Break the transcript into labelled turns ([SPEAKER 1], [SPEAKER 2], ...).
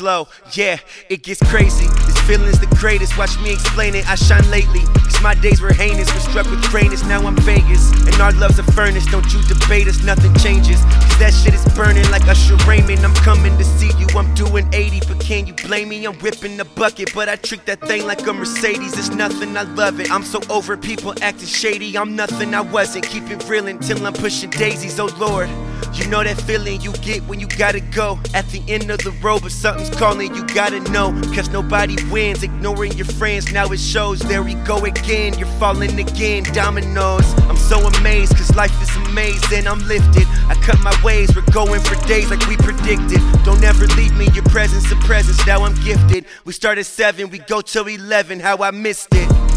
[SPEAKER 1] slow. Yeah, it gets crazy. This feeling's the greatest. Watch me explain it. I shine lately. Cause my days were heinous. We're struck with greatness. Now I'm Vegas. And our love's a furnace. Don't you debate us. Nothing changes. Cause that shit is burning like Usher Raymond. I'm coming to see you. I'm doing 80. Can you blame me? I'm whipping the bucket. But I treat that thing like a Mercedes. It's nothing. I love it. I'm so over people acting shady. I'm nothing I wasn't. Keep it real until I'm pushing daisies. Oh Lord. You know that feeling you get when you gotta go at the end of the road, but something's calling, you gotta know. Cause nobody wins, ignoring your friends, now it shows. There we go again, you're falling again, dominoes. I'm so life is amazing, I'm lifted. I cut my ways, we're going for days like we predicted. Don't ever leave me, your presence a presence, now I'm gifted. We start at 7, we go till 11, how I missed it.